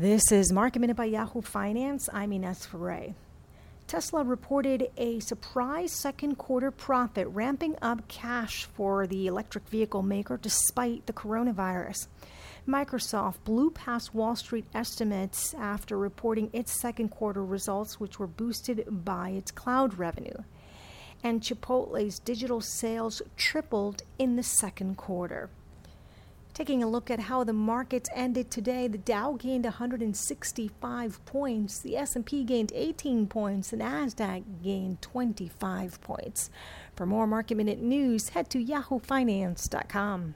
This is Market Minute by Yahoo Finance. I'm Ines Ferre. Tesla reported a surprise second quarter profit, ramping up cash for the electric vehicle maker despite the coronavirus. Microsoft blew past Wall Street estimates after reporting its second quarter results, which were boosted by its cloud revenue. And Chipotle's digital sales tripled in the second quarter. Taking a look at how the markets ended today, the Dow gained 165 points, the S&P gained 18 points, and Nasdaq gained 25 points. For more market minute news, head to yahoofinance.com.